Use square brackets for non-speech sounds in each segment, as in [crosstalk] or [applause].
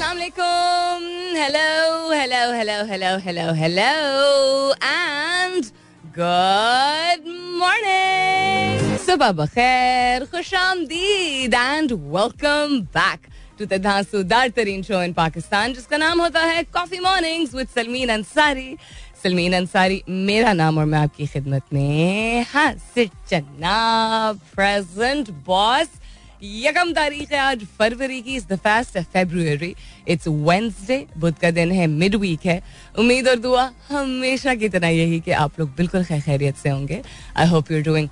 Assalamualaikum. Hello, hello, hello, hello, hello, hello, and good morning. सुबह बखैर, खुश आमदीद, and welcome back to the धांसूदार तरीन show in Pakistan जिसका नाम होता है coffee mornings with Salmeen Ansari Salmeen Ansari मेरा नाम और मैं आपकी खिदमत में हाँ सिट चन्ना प्रेजेंट बॉस यकम तारीख है आज फरवरी की is the first February it's Wednesday बुध का दिन है मिड वीक है. उम्मीद और दुआ हमेशा की तरह यही कि आप लोग बिल्कुल खैर खैरियत से होंगे. I hope you doing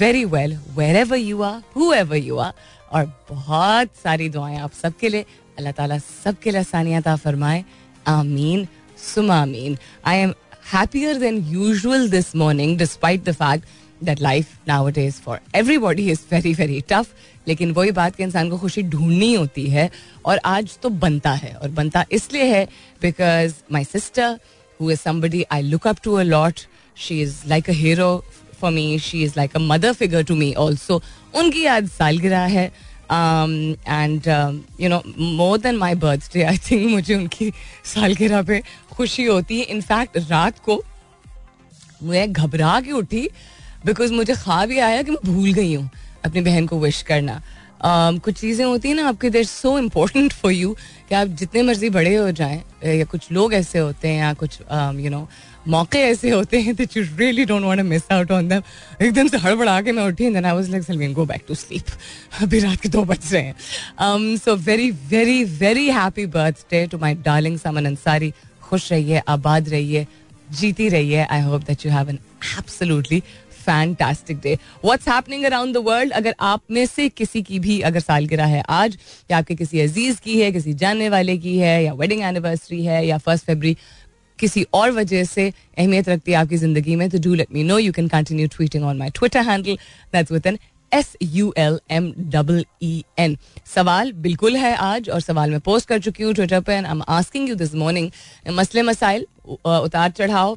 very well wherever you are whoever you are और बहुत सारी दुआएँ आप सबके लिए. अल्लाह ताला सबके लिए आसानियात फरमाए. आमीन सुमामीन I am happier than usual this morning, despite the fact that life nowadays for everybody is very very tough. लेकिन वही बात कि इंसान को खुशी ढूंढनी होती है और आज तो बनता है और बनता इसलिए है because my sister who is somebody I look up to a lot she is like a hero for me she is like a mother figure to me also उनकी आज सालगिरह है and you know more than my birthday I think मुझे उनकी सालगिरह पे खुशी होती है। इनफैक्ट रात को मैं घबरा के उठी बिकॉज़ मुझे ख्वाब ही आया कि मैं भूल गई हूँ। अपनी बहन को विश करना। Um, कुछ चीज़ें होती हैं ना आपके they're so important for you कि आप जितने मर्ज़ी बड़े हो जाएँ या कुछ लोग ऐसे होते हैं या कुछ यू नो मौके ऐसे होते हैं that you really don't want to miss out on them एकदम से हड़बड़ा के मैं उठी and I was like Salmeen go back to sleep अभी रात के दो बज रहे हैं। So very very very happy birthday to my darling Saman Ansari खुश रहिए आबाद रहिए जीती रहिए। I hope that you have an absolutely fantastic day what's happening around the world अगर आप में से किसी की भी अगर सालगिरह है आज, या आपके किसी अज़ीज़ की है, किसी जानने वाले की है, या वेडिंग एनिवर्सरी है, या फ़र्स्ट फेबरी किसी और वजह से अहमियत रखती है आपकी ज़िंदगी में तो do let me know you can continue tweeting on my Twitter handle that's with an S U L M double E N सवाल बिल्कुल है आज, और सवाल मैं पोस्ट कर चुकी हूँ ट्विटर पर and I am asking you this morning मसले मसाइल उतार चढ़ाव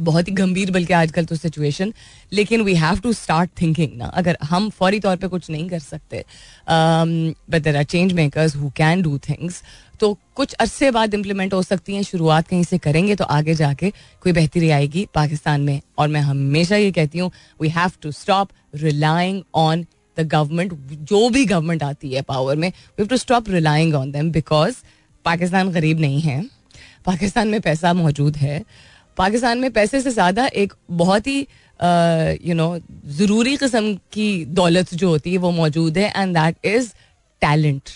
बहुत ही गंभीर बल्कि आजकल तो सिचुएशन लेकिन we have to start thinking ना। अगर हम फौरी तौर पे कुछ नहीं कर सकते but there are change makers who can do things तो कुछ अरसे बाद इम्प्लीमेंट हो सकती हैं, शुरुआत कहीं से करेंगे तो आगे जाके कोई बेहतरी आएगी पाकिस्तान में। और मैं हमेशा ये कहती हूँ we have to stop relying on the government जो भी गवर्नमेंट आती है पावर में we have to stop relying on them because Pakistan गरीब नहीं है, पाकिस्तान में पैसा मौजूद है पाकिस्तान में पैसे से ज़्यादा एक बहुत ही यू नो ज़रूरी किस्म की दौलत जो होती है वो मौजूद है and that is talent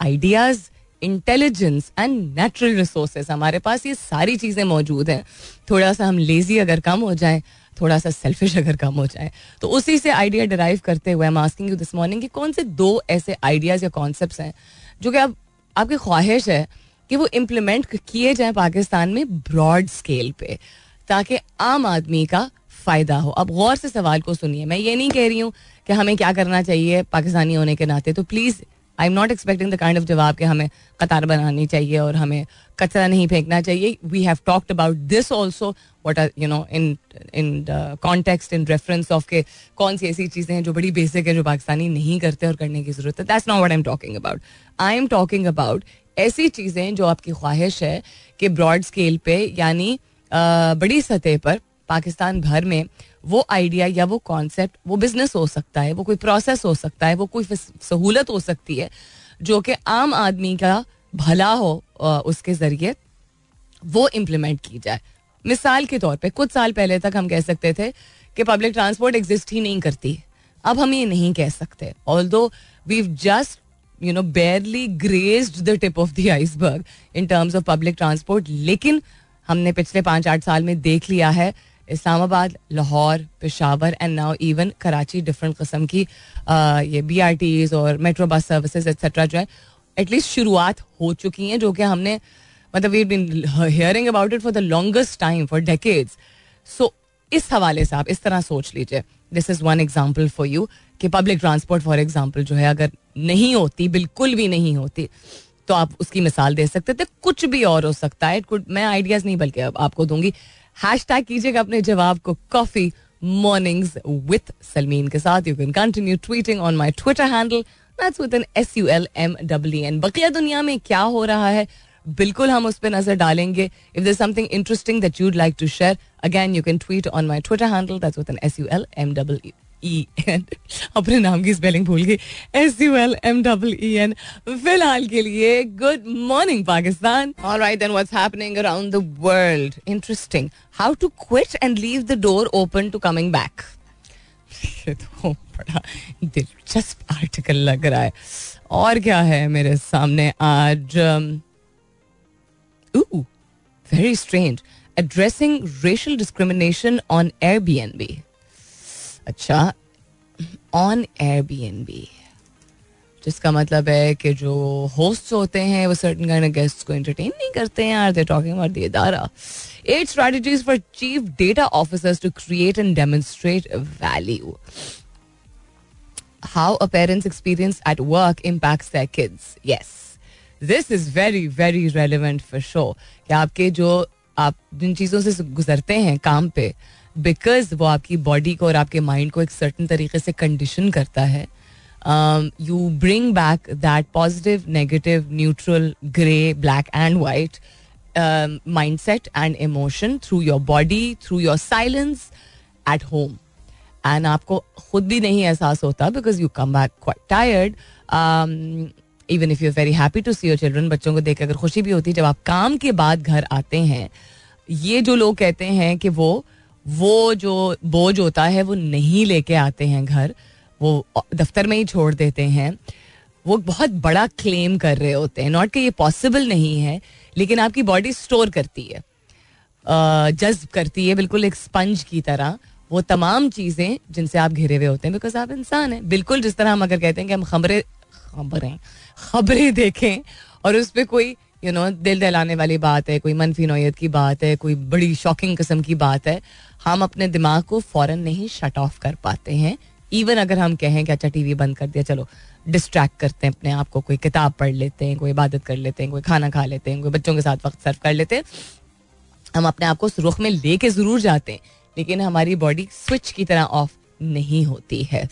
ideas intelligence and natural resources हमारे पास ये सारी चीज़ें मौजूद हैं। थोड़ा सा हम लेजी अगर कम हो जाए, थोड़ा सा सेल्फिश अगर कम हो जाए तो उसी से आइडिया डिराइव करते हुए I asking you this morning कि कौन से दो ऐसे आइडियाज़ या कॉन्सेप्ट हैं जो कि अब आपकी ख्वाहिश है कि वो इम्प्लीमेंट किए जाए पाकिस्तान में ब्रॉड स्केल पे, ताकि आम आदमी का फ़ायदा हो। अब गौर से सवाल को सुनिए, मैं ये नहीं कह रही हूँ कि हमें क्या करना चाहिए पाकिस्तानी होने के नाते तो please I am not expecting the kind of जवाब कि हमें कतार बनानी चाहिए और हमें कचरा नहीं फेंकना चाहिए। We have talked about this also what are you know in in context in reference of के कौन सी ऐसी चीज़ें हैं जो बड़ी बेसिक है जो पाकिस्तानी नहीं करते और करने की ज़रूरत है। That's not what I am talking about I am talking about ऐसी चीज़ें जो आपकी ख्वाहिश है कि ब्रॉड स्केल पे, यानी बड़ी सतह पर पाकिस्तान भर में वो आइडिया या वो कॉन्सेप्ट वो बिज़नेस हो सकता है, वो कोई प्रोसेस हो सकता है, वो कोई सहूलत हो सकती है, जो कि आम आदमी का भला हो उसके ज़रिए वो इम्प्लीमेंट की जाए। मिसाल के तौर पे, कुछ साल पहले तक हम कह सकते थे कि पब्लिक ट्रांसपोर्ट एग्जिस्ट ही नहीं करती। अब हम ये नहीं कह सकते। Although we just you know barely grazed the tip of the iceberg in terms of public transport लेकिन हमने पिछले पाँच आठ साल में देख लिया है, Islamabad, Lahore, Peshawar and now even Karachi different कस्म की ये बी आर टीज और मेट्रो बस सर्विसेज़ एक्सेट्रा जो है एटलीस्ट शुरुआत हो चुकी हैं, जो कि हमने मतलब we been hearing about it for the longest time for decades so इस हवाले से आप इस तरह सोच लीजिए। This is one example for you कि पब्लिक ट्रांसपोर्ट फॉर एग्ज़ाम्पल जो है, अगर नहीं होती, बिल्कुल भी नहीं होती तो आप उसकी मिसाल दे सकते थे। कुछ भी और हो सकता है। कुछ मैं आइडियाज़ नहीं, बल्कि आपको दूँगी। हैश टैग कीजिएगा अपने जवाब को कॉफ़ी मॉर्निंग्स विथ सलमीन के साथ। You can continue tweeting on my Twitter handle S U L M W N बकिया दुनिया में क्या हो रहा है? बिल्कुल हम उस पर नज़र डालेंगे। If there something interesting that you'd like to share again you can tweet on my Twitter handle that's with an S U L M E N अपने नाम की स्पेलिंग भूल गई। S U L M double E N फ़िलहाल के लिए good morning Pakistan alright then what's happening around the world interesting how to quit and leave the door open to coming back तो बड़ा दिलचस्प आर्टिकल लग रहा है। और क्या है मेरे सामने आज very strange addressing racial discrimination on air B N B अच्छा on air B N B जिसका मतलब है कि जो होस्ट होते हैं, वो सर्टन काइंड गेस्ट को एंटरटेन नहीं करते हैं are they talking about the इदारा eight strategies for chief data officers to create and demonstrate value how a parents experience at work impacts their kids yes this is very very relevant for show कि आपके जो आप जिन चीज़ों से गुजरते हैं काम पे बिकॉज़ वो आपकी बॉडी को और आपके माइंड को एक सर्टन तरीके से कंडीशन करता है। You bring back that positive negative neutral grey black and white mind set and emotion through your body through your silence at home and आपको खुद भी नहीं एहसास होता because you come back tired even if you very happy to see your children बच्चों को देख अगर खुशी भी होती है, जब आप काम के बाद घर आते हैं, ये जो लोग कहते हैं कि वो वो जो बोझ होता है, वो नहीं लेके आते हैं घर, वो दफ्तर में ही छोड़ देते हैं, वो बहुत बड़ा क्लेम कर रहे होते हैं। नॉट कि ये पॉसिबल नहीं है, लेकिन आपकी बॉडी स्टोर करती है जज्ब करती है, बिल्कुल एक स्पंज की तरह। वो तमाम चीज़ें जिनसे आप घिरे हुए होते हैं बिकॉज़ आप इंसान हैं। बिल्कुल जिस तरह हम अगर कहते हैं कि हम खबरें खबरें खबरें देखें और उस पर कोई यू नो दिल दहलाने वाली बात है, कोई मनफी नोयत की बात है, कोई बड़ी शॉकिंग किस्म की बात है, हम अपने दिमाग को फ़ौरन नहीं शट ऑफ़ कर पाते हैं। इवन अगर हम कहें कि अच्छा टीवी बंद कर दिया, चलो डिस्ट्रैक्ट करते हैं अपने आप को, कोई किताब पढ़ लेते हैं, कोई इबादत कर लेते हैं, कोई खाना खा लेते हैं, कोई बच्चों के साथ वक्त सर्व कर लेते हैं। हम अपने आप को रुख में लेके ज़रूर जाते हैं, लेकिन हमारी बॉडी स्विच की तरह ऑफ़ नहीं होती है।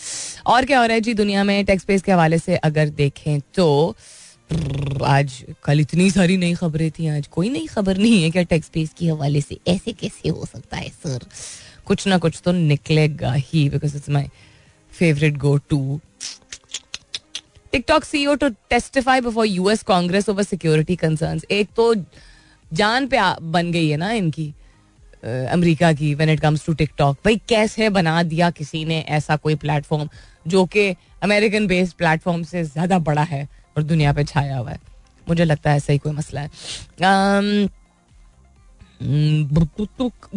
और क्या हो रहा है जी दुनिया में टेक्स पेस के हवाले से अगर देखें तो आज कल इतनी सारी नई खबरें थी, आज कोई नई खबर नहीं है क्या टैक्स पेस के हवाले से। ऐसे कैसे हो सकता है सर? कुछ ना कुछ तो निकलेगा ही because it's my favourite go to TikTok CEO to testify before US Congress over security concerns एक तो जान पे बन गई है ना इनकी। अमेरिका की when it comes to TikTok भाई कैसे बना दिया किसी ने ऐसा कोई प्लेटफॉर्म जो कि अमेरिकन बेस्ड प्लेटफॉर्म से ज़्यादा बड़ा है और दुनिया पे छाया हुआ है? मुझे लगता है ऐसा ही कोई मसला है।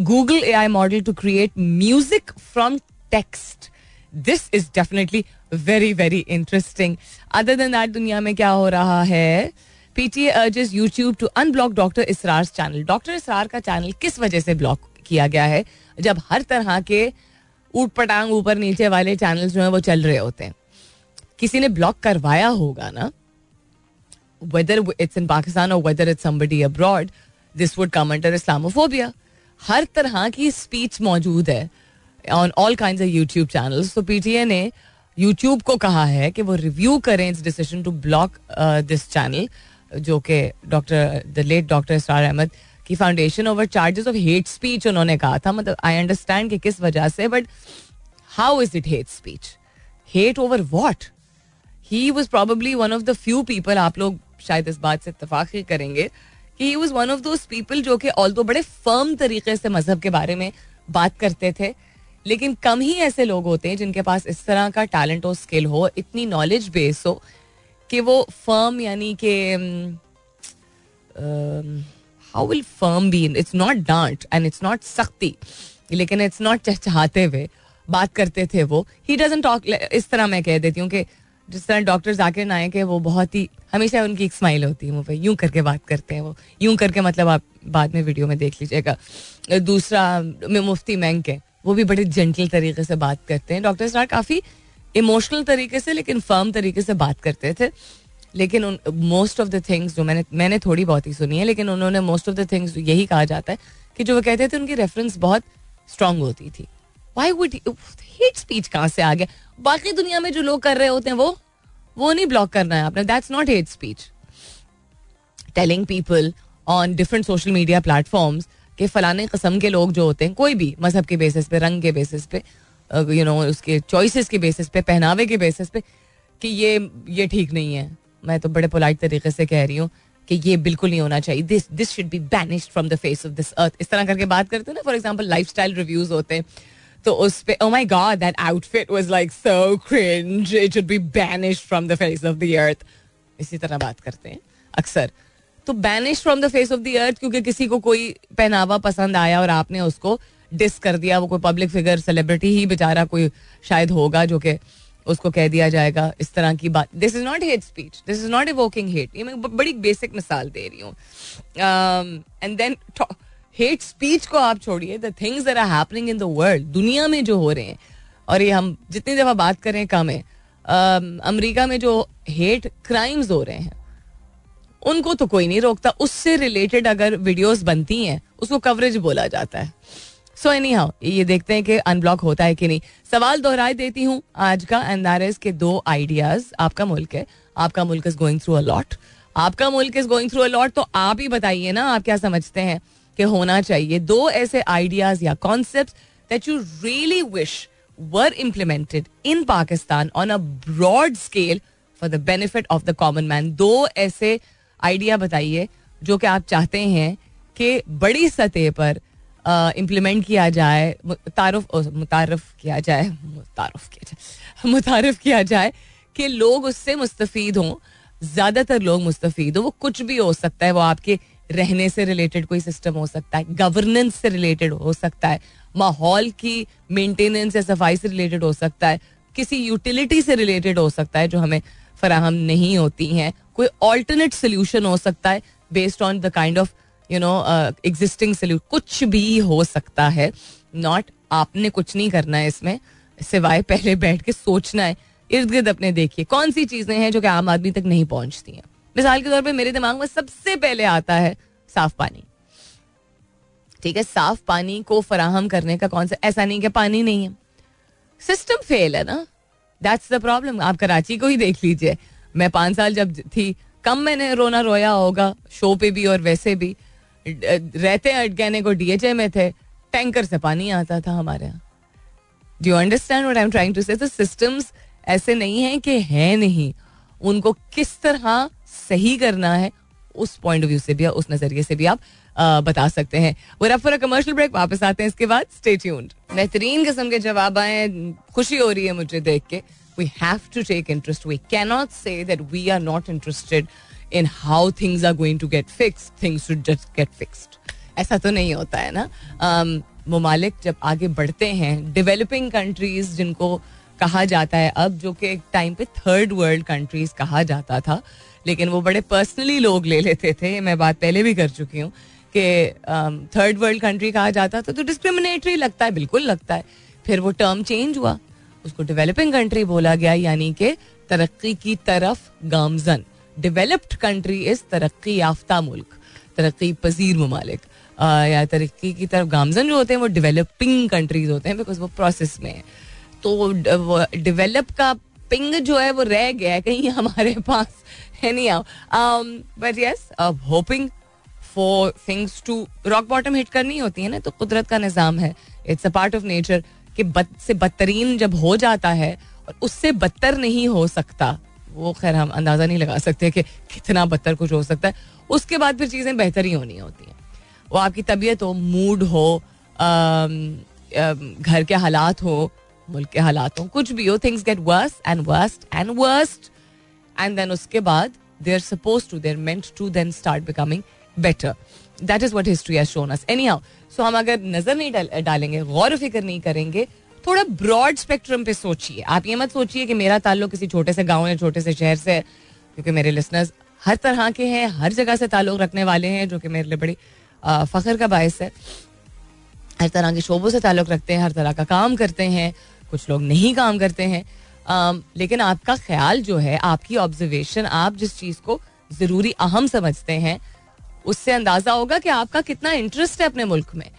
Google A I model to create music from text this is definitely very very interesting other than that दुनिया में क्या हो रहा है? PTA urges YouTube to unblock doctor Israr channel doctor Israr का चैनल किस वजह से ब्लॉक किया गया है? जब हर तरह के ऊट पटांग ऊपर नीचे वाले चैनल जो है वो चल रहे होते हैं। किसी ने ब्लॉक करवाया होगा ना? Whether it's in Pakistan or whether it's somebody abroad, this would come under Islamophobia. हर तरह की स्पीच मौजूद है on all kind of YouTube channels तो पीटीए ने यूट्यूब को कहा है कि वो रिव्यू करें its decision to block this channel जो कि doctor the late doctor Israr Ahmed की foundation over charges of hate speech उन्होंने कहा था। मतलब आई अंडरस्टैंड कि किस वजह से but how is it hate speech hate over what he was probably one of the few people आप लोग शायद इस बात से इतफाक ही करेंगे, कि he was one of those people जो कि ऑल तो बड़े फर्म तरीके से मज़हब के बारे में बात करते थे, लेकिन कम ही ऐसे लोग होते हैं जिनके पास इस तरह का टैलेंट और स्किल हो, इतनी नॉलेज बेस हो कि वो फर्म यानी कि how will firm be it's not डांट एंड इट्स नॉट सख्ती, लेकिन इट्स नॉट चहचहाते हुए बात करते थे वो। ही डजेंट टॉक इस तरह मैं कह देती हूँ कि जिस तरह डॉक्टर जाकिर नायक है वो बहुत ही, हमेशा उनकी एक स्माइल होती है मुँह पे यूँ करके बात करते हैं वो। यूँ करके मतलब आप बाद में वीडियो में देख लीजिएगा। दूसरा मुफ्ती मैंक है वो भी बड़े जेंटल तरीके से बात करते हैं। डॉक्टर काफ़ी इमोशनल तरीके से, लेकिन फर्म तरीके से बात करते थे। लेकिन मोस्ट ऑफ़ द थिंग्स जो मैंने मैंने थोड़ी बहुत ही सुनी है, लेकिन उन्होंने मोस्ट ऑफ़ द थिंग्स यही कहा जाता है कि जो वो कहते थे, उनकी रेफरेंस बहुत स्ट्रांग होती थी। वाई वुड हेट स्पीच कहाँ से आ गया? बाकी दुनिया में जो लोग कर रहे होते हैं, वो वो नहीं ब्लॉक करना है आपने। That's not hate speech telling people on different social media platforms के फलाने कस्म के लोग जो होते हैं, कोई भी मज़हब के बेसिस पे, रंग के बेसिस पे यू नो उसके चॉइसेस के बेसिस पे, पहनावे के बेसिस पे, कि ये ये ठीक नहीं है। मैं तो बड़े पोलाइट तरीके से कह रही हूँ कि ये बिल्कुल नहीं होना चाहिए। This this should be banished from the face of this earth इस तरह करके बात करते हैं ना for example life style reviews होते हैं। तो उस पे ओ my god that outfit was like so cringe it should be banished from the face of the earth इसी तरह बात करते हैं, अक्सर। तो banish from the face of the earth क्योंकि किसी को कोई पहनावा पसंद आया और आपने उसको डिस कर दिया, वो कोई पब्लिक फिगर सेलिब्रिटी ही बेचारा कोई शायद होगा जो कि उसको कह दिया जाएगा इस तरह की बात। This is not hate speech this is not woking hate ये मैं बड़ी बेसिक मिसाल दे रही हूँ। एंड देन हेट स्पीच को आप छोड़िए। The things are happening in the world दुनिया में जो हो रहे हैं, और ये हम जितनी दफ़ा बात करें कम है अमेरिका में जो हेट क्राइम्स हो रहे हैं, उनको तो कोई नहीं रोकता। उससे रिलेटेड अगर वीडियोस बनती हैं, उसको कवरेज बोला जाता है। सो एनी हाउ ये देखते हैं कि अनब्लॉक होता है कि नहीं। सवाल दोहराई देती हूँ। आज का एंड के दो आइडियाज़ आपका मुल्क है, आपका मुल्क is going through a lot आपका मुल्क is going through a lot तो आप ही बताइए ना, आप क्या समझते हैं कि होना चाहिए। दो ऐसे आइडियाज़ या concept that you really wish were implemented in Pakistan on a broad scale for the benefit of the common man दो ऐसे आइडिया बताइए, जो कि आप चाहते हैं कि बड़ी सतह पर इम्प्लीमेंट किया जाए तारुफ मुतारफ किया जाए, मुतारफ किया जाए, [laughs] मुतारफ किया जाए कि लोग उससे मुस्तफ़ हों, ज़्यादातर लोग मुस्तफ़ हो, वो कुछ भी हो सकता है, वो आपके रहने से रिलेटेड कोई सिस्टम हो सकता है गवर्नेंस से रिलेटेड हो सकता है, माहौल की मेंटेनेंस या सफ़ाई से रिलेटेड हो सकता है, किसी यूटिलिटी से रिलेटेड हो सकता है जो हमें फराहम नहीं होती हैं, कोई ऑल्टरनेट सोल्यूशन हो सकता है based on the kind of you know existing solution कुछ भी हो सकता है। नॉट आपने कुछ नहीं करना है इसमें। सिवाय पहले बैठ के सोचना है। इर्द गिर्द अपने देखिए, कौन सी चीज़ें हैं जो कि आम आदमी तक नहीं पहुँचती हैं? मिसाल के तौर पे मेरे दिमाग में सबसे पहले आता है साफ़ पानी। ठीक है, साफ़ पानी को फराहम करने का कौन सा, ऐसा नहीं कि पानी नहीं है। सिस्टम फेल है ना? दैट्स द प्रॉब्लम आप कराची को ही देख लीजिए। मैं पाँच साल जब थी, कम मैंने रोना रोया होगा शो पे भी और वैसे भी। रहते हैं अटगैने को डीएचए में थे टैंकर से पानी आता था हमारे यहाँ। Do you understand what I am trying to say systems ऐसे नहीं है कि है नहीं। उनको किस तरह सही करना है उस पॉइंट ऑफ़ व्यू से भी उस नज़रिए से भी आप आ, बता सकते हैं। वो फॉर कमर्शियल ब्रेक वापस आते हैं इसके बाद। स्टे ट्यून्ड बेहतरीन किस्म के जवाब आए खुशी हो रही है मुझे देख के। We have to take interest we cannot say that we are not interested in how things are going to get fix things should just get fixed ऐसा तो नहीं होता है ना? Um, ममालिक जब आगे बढ़ते हैं डेवलपिंग कंट्रीज़ जिनको कहा जाता है अब जो कि एक टाइम पे थर्ड वर्ल्ड कंट्रीज़ कहा जाता था लेकिन वो बड़े पर्सनली लोग ले लेते थे मैं बात पहले भी कर चुकी हूँ कि थर्ड वर्ल्ड कंट्री कहा जाता था तो डिस्क्रिमिनेटरी लगता है बिल्कुल लगता है। फिर वो टर्म चेंज हुआ उसको डेवलपिंग कंट्री बोला गया यानी कि तरक्की की तरफ़ गामजन। डेवलप्ड कंट्री इज़ तरक्की याफ्ता मुल्क तरक्की पजीर ममालिक या तरक्की की तरफ़ गामजन जो होते हैं वो डेवलपिंग कंट्रीज़ होते हैं बिकॉज़ वो प्रोसेस में है तो डेवलप का पिंग जो है वो रह गया है कहीं हमारे पास है नहीं but yes hoping for things to rock bottom hit करनी होती है ना तो कुदरत का निज़ाम है it's a part of nature कि बद से बदतरीन जब हो जाता है और उससे बदतर नहीं हो सकता वो खैर हम अंदाज़ा नहीं लगा सकते कि कितना बदतर कुछ हो सकता है। उसके बाद फिर चीज़ें बेहतर ही होनी होती हैं। वो आपकी तबीयत हो मूड हो घर के हालात हो, मुल्क के हालात हो, कुछ भी हो things get worse and worst and worst and then उसके बाद they are suppose to there meant to then start becoming better that is what history has shown anyhow so हम अगर नज़र नहीं डालेंगे, गौर फ़िक्र नहीं करेंगे थोड़ा ब्रॉड स्पेक्ट्रम पे सोचिए। आप ये मत सोचिए कि मेरा ताल्लुक किसी छोटे से गाँव या छोटे से शहर से क्योंकि मेरे लिसनर्स हर तरह के हैं, हर जगह से ताल्लुक रखने वाले हैं, जो कि मेरे लिए बड़ी फ़ख्र का बायस है। हर तरह के शोबों से ताल्लुक रखते हैं, हर तरह का काम करते हैं, कुछ लोग नहीं काम करते हैं। लेकिन आपका ख्याल जो है, आपकी ऑब्जर्वेशन आप जिस चीज़ को ज़रूरी अहम समझते हैं, उससे अंदाज़ा होगा कि आपका कितना इंटरेस्ट है अपने मुल्क में।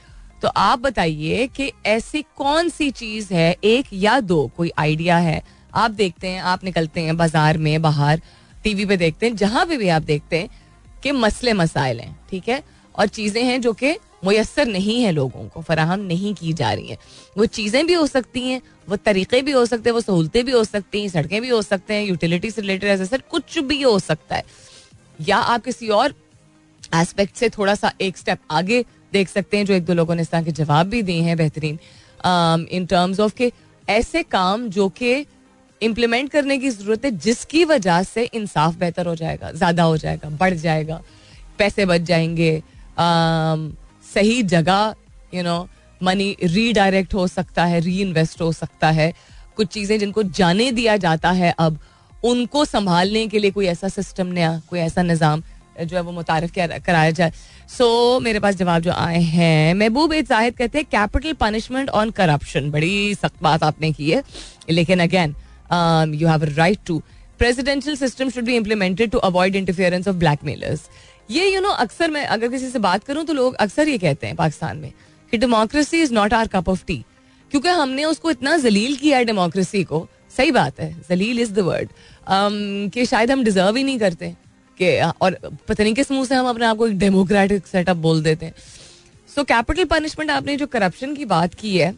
तो आप बताइए कि ऐसी कौन सी चीज़ है, एक या दो कोई आइडिया है? आप देखते हैं, आप निकलते हैं बाज़ार में, बाहर टीवी पे देखते हैं, जहाँ पे भी आप देखते हैं कि मसले मसाइल हैं, ठीक है? और चीज़ें हैं जो कि मुयसर नहीं है लोगों को, फराहम नहीं की जा रही हैं। वो चीज़ें भी हो सकती हैं, वो तरीके भी हो सकते हैं, वो सहूलतें भी हो सकती हैं, सड़कें भी हो सकते हैं यूटिलिटी से रिलेटेड ऐसे कुछ भी हो सकता है। या आप किसी और एस्पेक्ट से थोड़ा सा एक स्टेप आगे देख सकते हैं, जो एक दो लोगों ने इस तरह के जवाब भी दिए हैं बेहतरीन। इन टर्म्स ऑफ़ के ऐसे काम जो कि इम्प्लीमेंट करने की ज़रूरत है, जिसकी वजह से इंसाफ बेहतर हो जाएगा, ज़्यादा हो जाएगा, बढ़ जाएगा, पैसे बच जाएँगे सही जगह यू नो मनी रीडायरेक्ट हो सकता है री इन्वेस्ट हो सकता है। कुछ चीज़ें जिनको जाने दिया जाता है अब, उनको संभालने के लिए कोई ऐसा सिस्टम नया, कोई ऐसा निज़ाम जो है वो मुतारफ कराया जाए। सो so, मेरे पास जवाब जो आए हैं महबूब एद जाहिद कहते हैं कैपिटल पनिशमेंट ऑन करप्शन बड़ी सख्त बात आपने की है। लेकिन again you have right to presidential system should be implemented to avoid interference of blackmailers ये यू नो अक्सर मैं अगर किसी से बात करूँ तो लोग अक्सर ये कहते हैं पाकिस्तान में कि democracy is not our cup of tea क्योंकि हमने उसको इतना जलील किया है डेमोक्रेसी को। सही बात है जलील इज़ द वर्ड कि शायद हम डिजर्व ही नहीं करते। कि, और पता नहीं किस मुँह से हम अपने आप को एक डेमोक्रेटिक सेटअप बोल देते हैं। सो कैपिटल पनिशमेंट आपने जो करप्शन की बात की है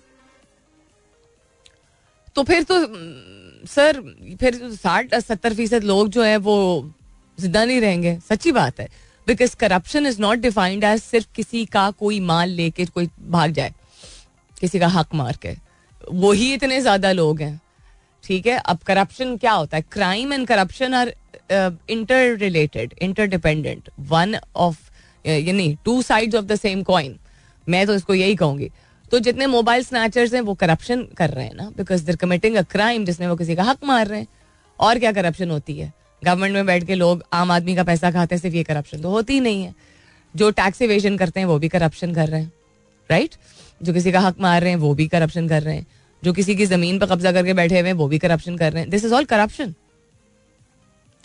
तो फिर तो सर फिर साठ, सत्तर फ़ीसद लोग जो है वो ज़िंदा नहीं रहेंगे। सच्ची बात है। Because corruption is not defined as सिर्फ़ किसी का कोई माल लेके कोई भाग जाए। किसी का हक मार के। वही इतने ज़्यादा लोग हैं। ठीक है? अब करप्शन क्या होता है? Crime and corruption are interrelated interdependent one of यानी two side of the same coin मैं तो इसको यही कहूँगी। तो जितने मोबाइल स्नैचर्स हैं, वो करप्शन कर रहे हैं ना? Because they're committing a crime जिसमें वो किसी का हक मार रहे हैं। और क्या करप्शन होती है? गवर्नमेंट में बैठ के लोग आम आदमी का पैसा खाते हैं, सिर्फ़ ये करप्शन तो होती ही नहीं है। जो टैक्स इवेशन करते हैं, वो भी करप्शन कर रहे हैं। राइट जो किसी का हक मार रहे हैं, वो भी करप्शन कर रहे हैं। जो किसी की ज़मीन पर कब्जा करके बैठे हुए हैं, वो भी करप्शन कर रहे हैं। This is all corruption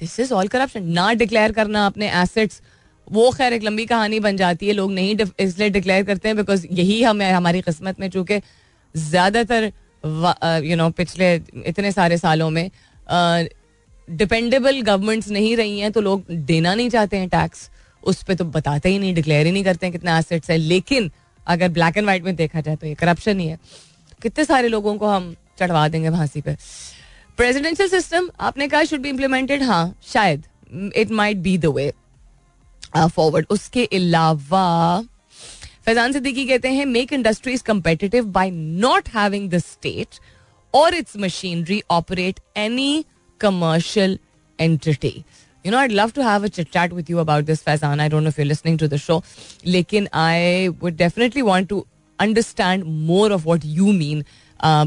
this is all corruption ना डिक्लेयर करना अपने एसेट्स वो खैर एक लंबी कहानी बन जाती है, लोग नहीं इसलिए डिक्लेयर करते हैं बिकॉज़ यही हमें हमारी किस्मत में चूँकि ज़्यादातर यू नो पिछले इतने सारे सालों में डिपेंडेबल गवर्नमेंट्स नहीं रही हैं तो लोग देना नहीं चाहते हैं टैक्स उस पर तो बताते ही नहीं डिक्लेयर ही नहीं करते हैं कितना एसेट्स है। लेकिन अगर ब्लैक एंड व्हाइट में देखा जाए तो ये करप्शन ही है। कितने सारे लोगों को हम चढ़वा देंगे फांसी पे। प्रेजिडेंशियल सिस्टम आपने कहा शुड बी इम्प्लीमेंटेड हाँ शायद. It might be the way forward उसके अलावा, फैजान सिद्दीकी कहते हैं make industries competitive by not having the state और its machinery operate any commercial entity you know I love to have a chat with you about this Faizan I don't know feel listening to the show लेकिन I would definitely want to understand more of what you mean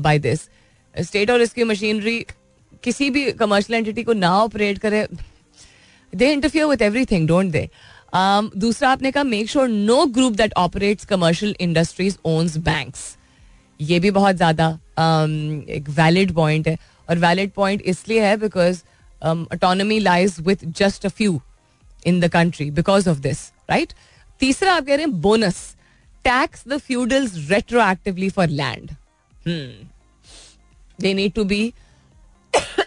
by this state और इसकी machinery किसी भी commercial entity को ना operate करे they interfere with everything don't they दूसरा आपने कहा make sure no group that operates commercial industries owns banks ये भी बहुत ज़्यादा um, एक वैलिड पॉइंट है और वैलिड पॉइंट इसलिए है because autonomy lies with just a few in the country because of this right तीसरा आप कह रहे हैं bonus tax the feudals retroactively for land they need to be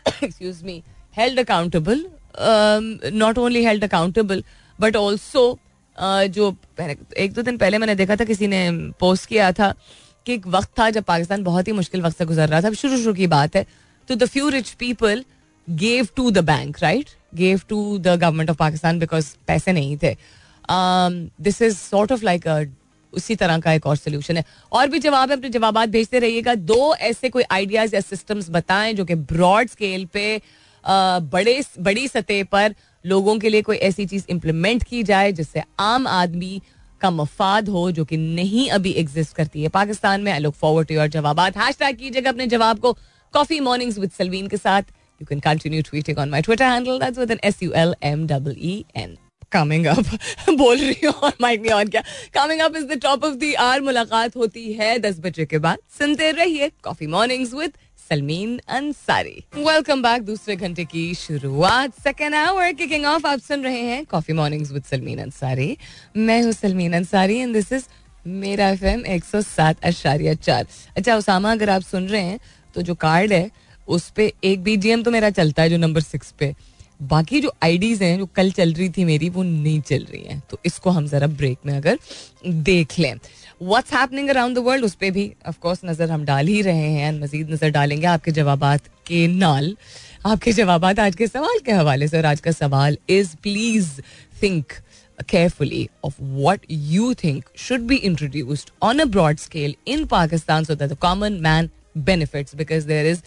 excuse me held accountable not only held accountable but also जो एक दो दिन पहले मैंने देखा था, किसी ने पोस्ट किया था कि एक वक्त था जब पाकिस्तान बहुत ही मुश्किल वक्त से गुजर रहा था। शुरू शुरू की बात है। तो the few rich people gave to the bank right gave to the government of Pakistan because पैसे नहीं थे। This is sort of like उसी तरह का एक और सोल्यूशन है। और भी जवाब है, अपने जवाब भेजते रहिएगा। दो ऐसे कोई आइडियाज़ या सिस्टम्स बताएँ जो कि ब्रॉड स्केल पे बड़े, बड़ी सतह पर लोगों के लिए कोई ऐसी चीज़ इंप्लीमेंट की जाए जिससे आम आदमी का मफाद हो, जो कि नहीं अभी एग्जिस्ट करती है। पाकिस्तान में I look forward to your जवाब हैश टैग कीजिएगा अपने जवाब को। कॉफ़ी मॉर्निंग्स विद सलवीन के साथ। You can continue tweeting on my Twitter handle that's with N S U L M double E N coming up [laughs] बोल रही हूँ और माइक नहीं ऑन क्या? Coming up is the top of the hour मुलाकात होती है दस बजे के बाद। सुनते रहिए coffee mornings with Salmeen Ansari welcome back दूसरे घंटे की शुरुआत। सेकेंड आवर किकिंग ऑफ़ आप सुन रहे हैं coffee mornings with Salmeen Ansari मैं हूँ Salmeen Ansari and this is मेरा एफ़ एम एक सौ सात अशारिया चार। अच्छा उसामा, अगर आप सुन रहे हैं तो जो कार्ड है, उस पे एक बीजीएम तो मेरा चलता है जो नंबर सिक्स पे। बाकी जो आईडीज हैं, जो कल चल रही थी मेरी, वो नहीं चल रही हैं। तो इसको हम जरा ब्रेक में अगर देख लें। What's happening around the world उस पर भी ऑफ़ कोर्स नज़र हम डाल ही रहे हैं मजीद नज़र डालेंगे आपके जवाब के नाल। आपके जवाब आज के सवाल के हवाले से और आज का सवाल is please think carefully of what you think should be introduced on a broad scale in Pakistan so that the common man benefits because there is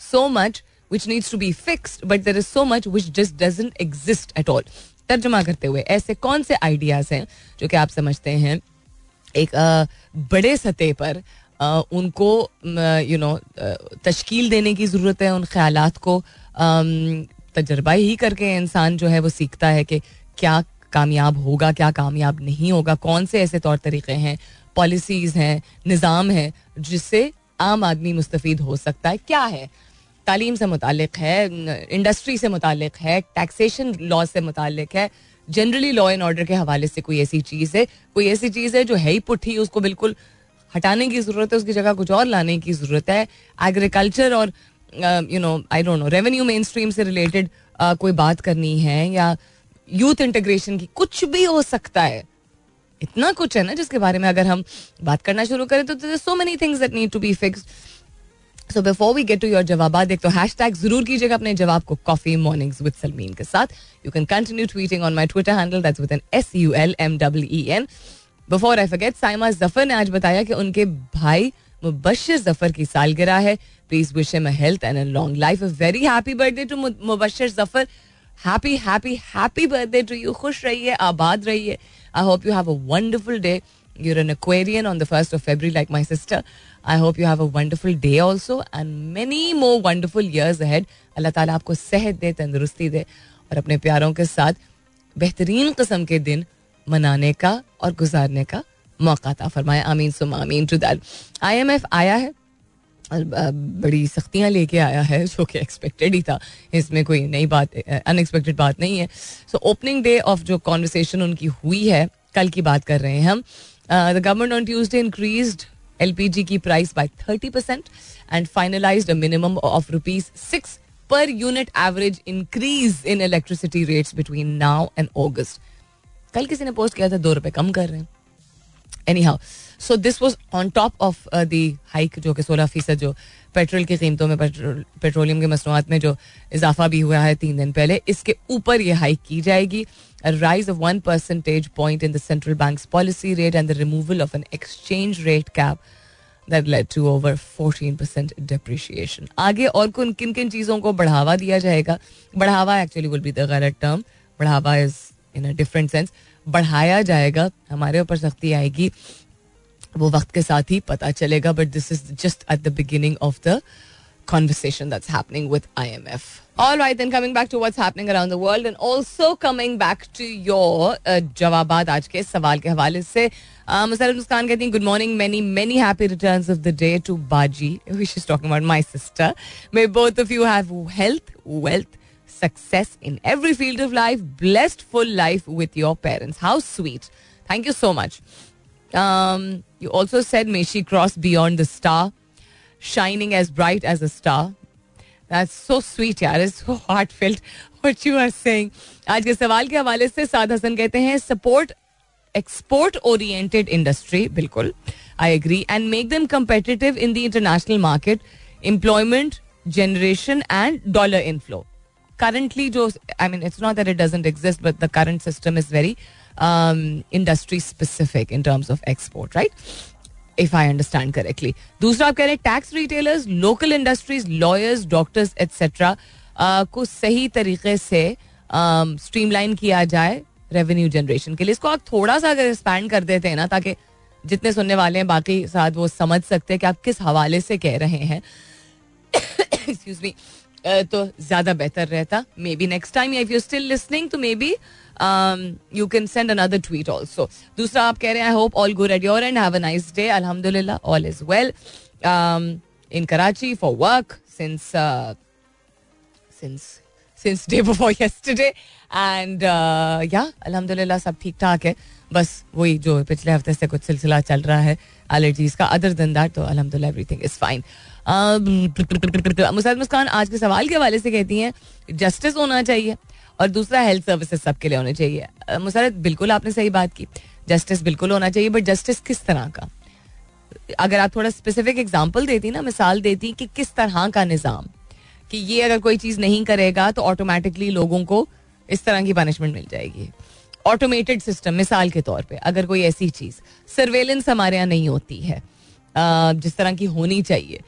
so much which needs to be fixed but there is so much which just doesn't exist at all तर्जमा करते हुए, ऐसे कौन से ideas हैं जो कि आप समझते हैं? एक बड़े सतह पर उनको यू नो तश्कील देने की ज़रूरत है, उन ख्याल को तजर्बा ही करके इंसान जो है वो सीखता है कि क्या कामयाब होगा, क्या कामयाब नहीं होगा, कौन से ऐसे तौर तरीके हैं पॉलिसीज़ हैं, निज़ाम है, जिससे आम आदमी मुस्तफ़ हो सकता है। क्या है? तालीम से मुतक है इंडस्ट्री से मुतक है टैक्सेशन लॉ से मुतक है। जनरली लॉ एंड ऑर्डर के हवाले से कोई ऐसी चीज़ है कोई ऐसी चीज़ है जो है ही पुट्ठी उसको बिल्कुल हटाने की ज़रूरत है उसकी जगह कुछ और लाने की ज़रूरत है। एग्रीकल्चर और you know I don't know revenue main stream से रिलेटेड uh, कोई बात करनी है या यूथ इंटीग्रेशन की कुछ भी हो सकता है। इतना कुछ है ना जिसके बारे में अगर हम बात करना शुरू करें तो so many things that need to be fix so before we get to your जवाब एक तो हैश टैग ज़रूर कीजिएगा अपने जवाब को कॉफ़ी मॉर्निंग्स विद सलमीन के साथ। You can continue tweeting on my Twitter handle that's with N S U L M W E N before I forget Saima Zafar ने आज बताया कि उनके भाई मुबशर ज़फ़र की सालगिरह है। Please wish him health and long life very happy birthday to Mubashar Zafar. Happy happy happy birthday to you खुश रहिए, आबाद रहिए। I hope you have a wonderful day you're an Aquarian on the 1st of February, like my sister. I hope you have a wonderful day also and many more wonderful years ahead. अल्लाह ताला आपको सेहत दे तंदुरुस्ती दे और अपने प्यारों के साथ बेहतरीन किस्म के दिन मनाने का और गुजारने का मौका था फरमाया आमीन सुम आमीन टू दैट आईएमएफ आया है और बड़ी सख्तियाँ लेके आया है जो कि एक्सपेक्टेड ही था। इसमें कोई नई बात अनएक्सपेक्टेड बात नहीं है। सो ओपनिंग डे ऑफ़ जो कॉन्वर्सेशन उनकी हुई है कल की बात कर रहे हैं हम। Uh, the government on Tuesday increased LPG की price by 30% and finalized a minimum of rupees 6 per unit average increase in electricity rates between now and August. कल किसी ने पोस्ट किया था दो रुपए कम कर रहे हैं anyhow so this was on top of the hike जो कि सोलह फ़ीसद जो पेट्रोल की कीमतों में पेट्रोलियम के मसनूआत में जो इजाफा भी हुआ है तीन दिन पहले, इसके ऊपर ये हाइक की जाएगी। A rise one percentage point in in the central bank's policy rate and the removal of an exchange rate cap that led to over 14% depreciation. आगे और कौन किन किन चीज़ों को बढ़ावा दिया जाएगा? बढ़ावा एक्चुअली विल बी द गलत टर्म बढ़ावा is in a different sense बढ़ाया जाएगा, हमारे ऊपर सख्ती आएगी। वो वक्त के साथ ही पता चलेगा but this is just at the beginning of the conversation that's happening with IMF. All right, then coming back to what's happening around the world and also coming back to your uh, जवाबात आज के सवाल के हवाले से मुसरत मुस्कान कहती हैं good morning many many happy returns of the day to बाजी which is talking about my sister may both of you have health wealth success in every field of life, blessed full life with your parents. How sweet. Thank you so much. Um, you also said, may she cross beyond the star, shining as bright as a star. That's so sweet, yaar. It's so heartfelt what you are saying. आज के सवाल के हवाले से साद हसन कहते हैं support export oriented industry बिल्कुल I agree and make them competitive in the international market, employment generation and dollar inflow. Currently, जो I mean, it's not that it doesn't exist, but the current system is very um, specific in terms of export, right? If I understand correctly. दूसरा आप कह रहे हैं tax retailers local industries lawyers doctors etcetera को सही तरीके से streamline um, किया जाए रेवेन्यू जनरेशन के लिए इसको आप थोड़ा सा अगर एक्सपैंड कर देते हैं ना ताकि जितने सुनने वाले हैं बाकी साथ वो समझ सकते हैं कि आप किस हवाले से कह रहे हैं [coughs] एक्सक्यूज मी तो ज़्यादा बेहतर रहता maybe next time if you still listening तो maybe you can send another tweet also दूसरा आप कह रहे हैं I hope all good at your end have nice day अल्हम्दुलिल्लाह all is well in Karachi for work since since since day before yesterday and या अल्हम्दुलिल्लाह सब ठीक ठाक है बस वही जो पिछले हफ़्ते से कुछ सिलसिला चल रहा है एलर्जीज का अदर दिन दैट तो अल्हम्दुलिल्लाह everything is fine Musad Muskan आज के सवाल के हवाले से कहती हैं जस्टिस होना चाहिए और दूसरा हेल्थ सर्विसेज़ सबके लिए होने चाहिए। मुसरत, बिल्कुल आपने सही बात की। जस्टिस बिल्कुल होना चाहिए बट जस्टिस किस तरह का? अगर आप थोड़ा स्पेसिफिक एग्ज़ाम्पल देती ना, मिसाल देती कि किस तरह का निज़ाम, कि ये अगर कोई चीज़ नहीं करेगा तो ऑटोमेटिकली लोगों को इस तरह की पनिशमेंट मिल जाएगी। ऑटोमेटेड सिस्टम मिसाल के तौर पे, अगर कोई ऐसी चीज़ सर्वेलेंस हमारे यहाँ नहीं होती है। जिस तरह की होनी चाहिए।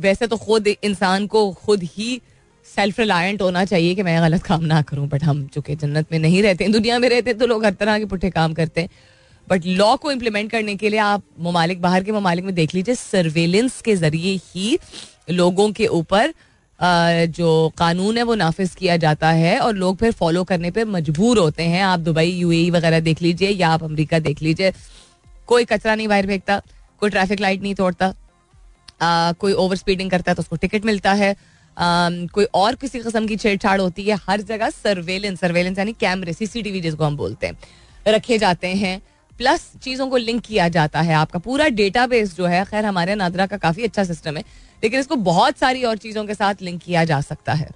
वैसे तो खुद इंसान को खुद ही सेल्फ रिलायंट होना चाहिए कि मैं गलत काम ना करूँ बट हम चूँकि जन्नत में नहीं रहते, दुनिया में रहते तो लोग हर तरह के पुठे काम करते हैं। बट लॉ को इम्प्लीमेंट करने के लिए आप ममालिक, बाहर के ममालिक में देख लीजिए सर्वेलेंस के ज़रिए ही लोगों के ऊपर जो कानून है वो नाफिज किया जाता है और लोग फिर फॉलो करने पर मजबूर होते हैं। आप दुबई यूएई वगैरह देख लीजिए या आप अमेरिका देख लीजिए, कोई कचरा नहीं बाहर फेंकता, कोई ट्रैफ़िक लाइट नहीं तोड़ता कोई ओवर स्पीडिंग करता है तो उसको टिकट मिलता है। कोई और किसी किस्म की छेड़छाड़ होती है हर जगह सर्वेलेंस सर्वेलेंस यानी कैमरे सीसीटीवी जिसको हम बोलते हैं रखे जाते हैं। प्लस चीज़ों को लिंक किया जाता है आपका। पूरा डेटाबेस जो है खैर हमारे नादरा का काफ़ी अच्छा सिस्टम है लेकिन इसको बहुत सारी और चीज़ों के साथ लिंक किया जा सकता है।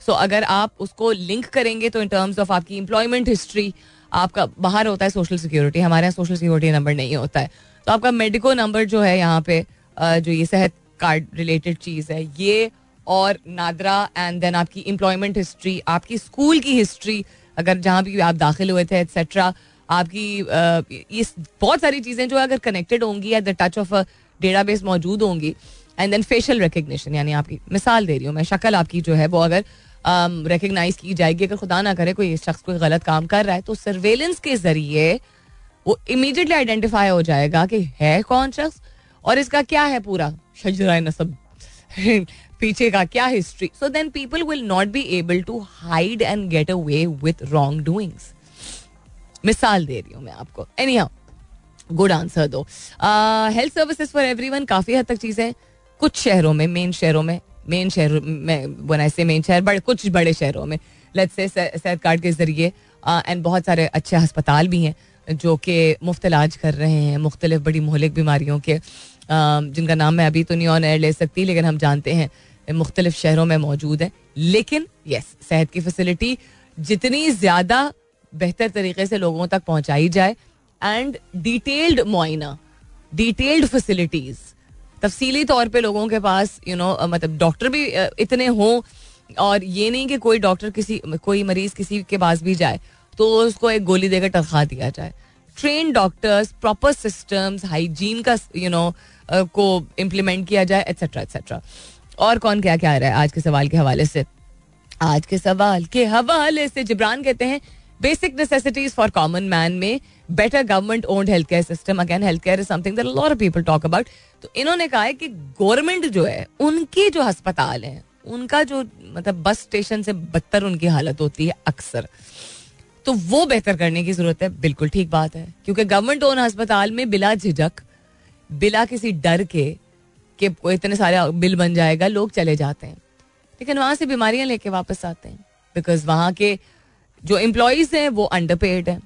सो so, अगर आप उसको लिंक करेंगे तो इन टर्म्स ऑफ़ आपकी इंप्लॉयमेंट हिस्ट्री आपका बाहर होता है सोशल सिक्योरिटी हमारे यहाँ सोशल सिक्योरिटी नंबर नहीं होता है। तो आपका मेडिको नंबर जो है यहाँ पे जो ये सेहत कार्ड रिलेटेड चीज़ है ये और नादरा एंड देन आपकी एम्प्लॉयमेंट हिस्ट्री आपकी स्कूल की हिस्ट्री अगर जहाँ भी आप दाखिल हुए थे एक्सेट्रा आपकी ये बहुत सारी चीज़ें जो अगर कनेक्टेड होंगी at the touch of database मौजूद होंगी एंड देन फेशियल रिकग्निशन यानी आपकी, मिसाल दे रही हूँ मैं, शक्ल आपकी जो है, वो अगर रिकग्नाइज की जाएगी, अगर खुदा ना करे, कोई शख्स कोई गलत काम कर रहा है तो सर्वेलेंस के ज़रिए वो इमीडिएटली आइडेंटिफाई हो जाएगा कि है कौन शख्स, और इसका क्या है पूरा शजरा नसब पीछे का क्या history so then people will not be able to hide and get away with wrongdoings मिसाल दे रही हूँ मैं आपको। एनी हाउ गुड आंसर दो हेल्थ सर्विसेज़ फॉर एवरीवन काफ़ी हद तक चीज़ें कुछ शहरों में मेन शहरों में मेन शहर में बनाए से मेन शहर, बड़े, कुछ बड़े शहरों में लेट्स से सेहत कार्ड के ज़रिए एंड बहुत सारे अच्छे अस्पताल भी हैं, जो कि मुफ़्त इलाज कर रहे हैं, मुख्तलिफ़ बड़ी मोहलिक बीमारियों के जिनका नाम मैं अभी तो नहीं ऑन एयर ले सकती, लेकिन हम जानते हैं मुख्तलिफ़ शहरों में मौजूद है। लेकिन यस सेहत की फैसिलिटी जितनी ज़्यादा बेहतर तरीके से लोगों तक पहुंचाई जाए एंड डिटेल्ड मुआयना डिटेल्ड फैसिलिटीज़ तफसीली तौर पे लोगों के पास यू you नो know, मतलब डॉक्टर भी इतने हों और ये नहीं कि कोई डॉक्टर किसी कोई मरीज़ किसी के पास भी जाए तो उसको एक गोली देकर तनख्वाह दिया जाए। Train doctors proper systems hygiene का यू you नो know, को इम्प्लीमेंट किया जाए एट्सेट्रा एट्सेट्रा और कौन क्या क्या आ रहा है आज के सवाल के हवाले से? आज के सवाल के हवाले से जिब्रान कहते हैं basic necessities for common man में better government owned health care system again health care is something that lot of people talk about तो इन्होंने कहा है कि गवर्नमेंट जो है, उनके जो अस्पताल हैं, उनका जो मतलब बस स्टेशन से बदतर उनकी हालत होती है अक्सर। तो वो बेहतर करने की ज़रूरत है। बिल्कुल ठीक बात है। क्योंकि गवर्नमेंट ओन अस्पताल में बिला झिझक, बिला किसी डर के कि इतने सारे बिल बन जाएगा, लोग चले जाते हैं। लेकिन वहाँ से बीमारियाँ लेके वापस आते हैं। बिकॉज़ वहाँ के जो एम्प्लॉयज़ हैं, वो अंडर पेड है।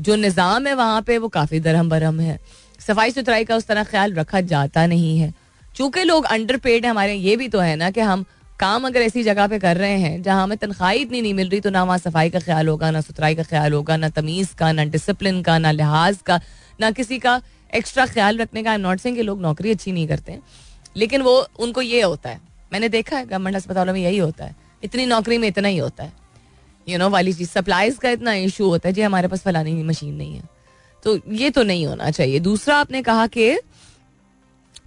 जो निज़ाम है वहाँ पे, वो काफ़ी दरहम बरहम है। सफ़ाई सुथराई का उस तरह ख्याल रखा जाता नहीं है। चूँकि लोग अंडरपेड है, हमारे ये भी तो है ना कि हम काम अगर ऐसी जगह पे कर रहे हैं, जहाँ हमें तनख्वाही इतनी नहीं मिल रही तो ना वहाँ सफ़ाई का ख्याल होगा, ना सुथराई का ख्याल होगा, ना तमीज़ का, ना डिसिप्लिन का, ना लिहाज का, ना किसी का एक्स्ट्रा ख्याल रखने का। आई एम नॉट सेइंग कि लोग नौकरी अच्छी नहीं करते लेकिन वो, उनको ये होता है। मैंने देखा है, गवर्नमेंट अस्पतालों में यही होता है। इतनी नौकरी में इतना ही होता है। यू नो वाली चीज़ सप्लाईज का इतना इशू होता है, जी, हमारे पास फलानी मशीन नहीं है। तो ये तो नहीं होना चाहिए। दूसरा, आपने कहा कि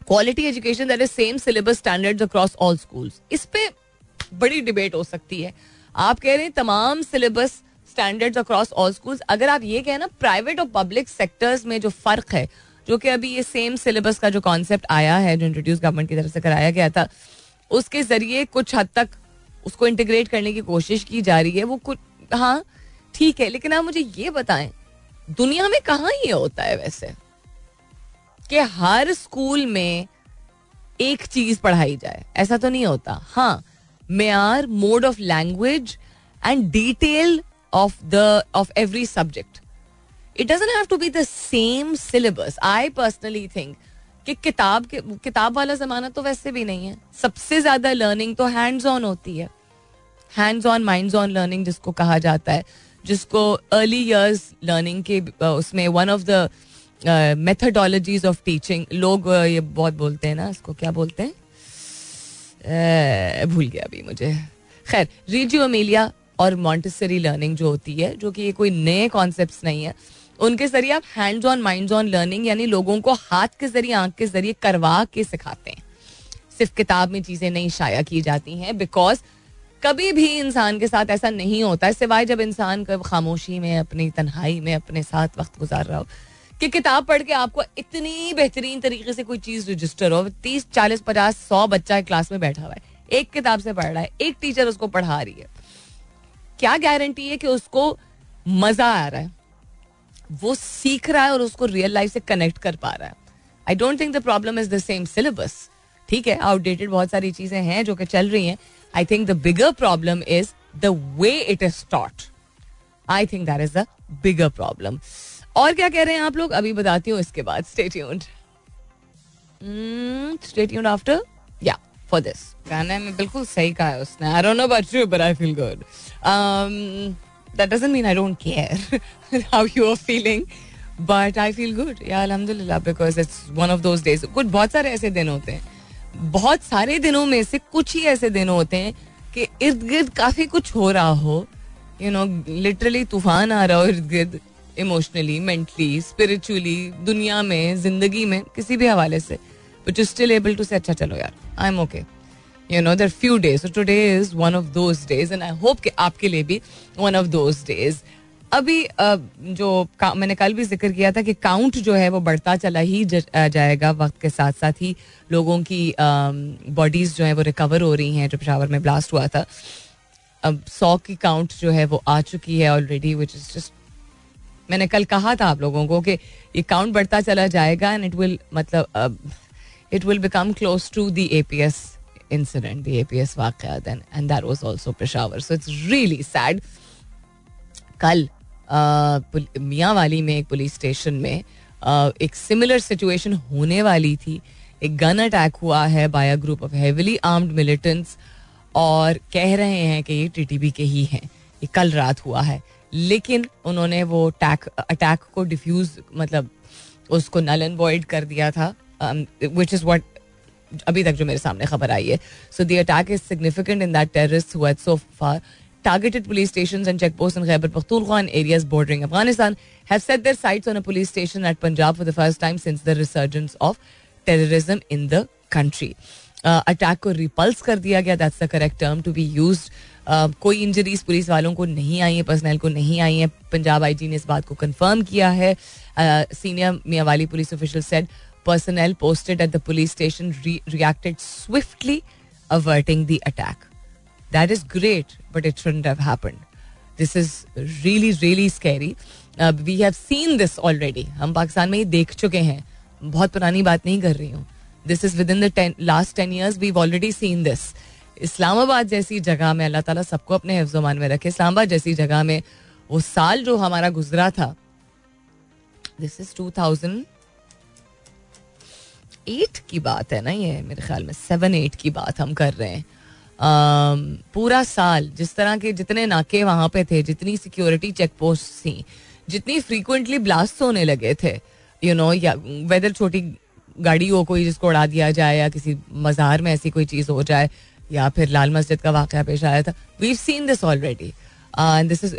quality education that is same syllabus standards across all schools इस पे बड़ी डिबेट हो सकती है। आप कह रहे हैं, तमाम syllabus standards across all schools अगर आप ये कहें ना प्राइवेट और पब्लिक सेक्टर्स में जो फ़र्क है जो कि अभी ये सेम सिलेबस का जो कॉन्सेप्ट आया है, जो इंट्रोड्यूस गवर्नमेंट की तरफ़ से कराया गया था, उसके ज़रिए कुछ हद तक उसको इंटीग्रेट करने की कोशिश की जा रही है। वो कुछ हाँ ठीक है, लेकिन आप मुझे ये बताएँ, दुनिया में कहा ये होता है वैसे? कि हर स्कूल में एक चीज़ पढ़ाई जाए, ऐसा तो नहीं होता। हाँ मेयार mode of language and detail of the of every subject it doesn't have to be the same syllabus I personally think कि किताब के, किताब वाला जमाना तो वैसे भी नहीं है। सबसे ज़्यादा लर्निंग तो हैंड्स ऑन होती है। Hands on minds on learning जिसको कहा जाता है। जिसको अर्ली ईयर्स लर्निंग के उसमें one of the methodologies of teaching लोग ये बहुत बोलते हैं ना, इसको क्या बोलते हैं? भूल गया अभी मुझे। खैर रीजियो अमेलिया और मॉन्टेसरी लर्निंग जो होती है, जो कि ये कोई नए कॉन्सेप्ट नहीं है उनके ज़रिए आप hands on mind on learning यानी लोगों को हाथ के ज़रिए, आँख के ज़रिए करवा के सिखाते हैं। सिर्फ़ किताब में चीज़ें नहीं शाया की जाती हैं बिकॉज़ कभी भी इंसान के साथ ऐसा नहीं होता है सिवाय जब इंसान खामोशी में, अपनी तन्हाई में, अपने साथ वक्त गुजार रहा हो। कि किताब पढ़ के आपको इतनी बेहतरीन तरीके से कोई चीज़ रजिस्टर हो, तीस, चालीस, पचास, सौ बच्चा क्लास में बैठा हुआ है, एक किताब से पढ़ रहा है, एक टीचर उसको पढ़ा रही है। क्या गारंटी है कि उसको मज़ा आ रहा है? वो सीख रहा है और उसको रियल लाइफ से कनेक्ट कर पा रहा है। I don't think the problem is the same syllabus ठीक है आउटडेटेड बहुत सारी चीज़ें हैं जो कि चल रही हैं। I think the bigger problem is the way it is taught I think that is the bigger problem और क्या कह रहे हैं आप लोग? अभी बताती हूँ इसके बाद। Stay tuned stay tuned after या फॉर दिस गाने में बिल्कुल सही कहा है उसने। I don't know about you but I feel good that doesn't mean I don't care how you are feeling but I feel good या अल्हम्दुलिल्लाह because it's one of those days कुछ बहुत सारे ऐसे दिन होते हैं। बहुत सारे दिनों में से कुछ ही ऐसे दिन होते हैं कि इर्द गिर्द काफ़ी कुछ हो रहा हो। यू नो लिटरली तूफ़ान आ रहा हो इर्द गिर्द इमोशनली मेंटली स्पिरिचुअली दुनिया में, ज़िंदगी में, किसी भी हवाले से। But you still able to say अच्छा चलो यार I am okay you know there few days today is one of those days and I hope कि आपके लिए भी वन ऑफ़ दोज डेज़ अभी जो मैंने कल भी ज़िक्र किया था कि काउंट जो है वो बढ़ता चला ही जाएगा वक्त के साथ साथ ही लोगों की बॉडीज जो है वो रिकवर हो रही हैं, जो पेशावर में ब्लास्ट हुआ था। अब सौ की काउंट जो है वो आ चुकी है ऑलरेडी विच इज़ जस्ट मैंने कल कहा था आप लोगों को कि ये काउंट बढ़ता चला जाएगा एंड इट विल मतलब it will become close to the A S the A P S वाकयात and that was also Peshawar so it's really sad कल मियाँ वाली में एक पुलिस स्टेशन में एक सिमिलर सिचुएशन होने वाली थी एक गन अटैक हुआ है by a group of heavily armed militants और कह रहे हैं कि ये टीटीबी के ही हैं। ये कल रात हुआ है। लेकिन उन्होंने वो टैक अटैक को डिफ्यूज मतलब उसको नल एंड वॉइड कर दिया था। विच इज़ वट अभी तक जो मेरे सामने खबर आई है so the attack is significant in that terrorist हुआ so far targeted police stations and checkposts in Khyber Pakhtunkhwa and areas bordering Afghanistan have set their sights on a police station at Punjab for the first time since the resurgence of terrorism in the country. Attack uh, को repulse कर दिया गया that's the correct term to be used कोई injuries police वालों को नहीं आई है personal को नहीं आई है पंजाब आईजी ने इस बात को कंफर्म किया है senior Mianwali police official said personnel posted at the police station re- reacted swiftly, averting the attack. That is great, but it shouldn't have happened. This is really, really scary. Uh, we have seen this already. हम पाकिस्तान में ये देख चुके हैं बहुत पुरानी बात नहीं कर रही हूँ this is within the last ten years we already seen this Islamabad जैसी जगह में अल्लाह ताला सबको अपने हिफ्जमान में रखे इस्लामाबाद जैसी जगह में वो साल जो हमारा गुजरा था this is two thousand eight की बात है ना ये, मेरे ख्याल में सेवन एट की बात हम कर रहे हैं। पूरा साल जिस तरह के जितने नाके वहाँ पे थे, जितनी सिक्योरिटी चेक पोस्ट थी, जितनी फ्रीक्वेंटली ब्लास्ट होने लगे थे यू नो या वेदर छोटी गाड़ी हो कोई जिसको उड़ा दिया जाए या किसी मज़ार में ऐसी कोई चीज़ हो जाए, या फिर लाल मस्जिद का वाक़ पेश आया था। We seen this already this is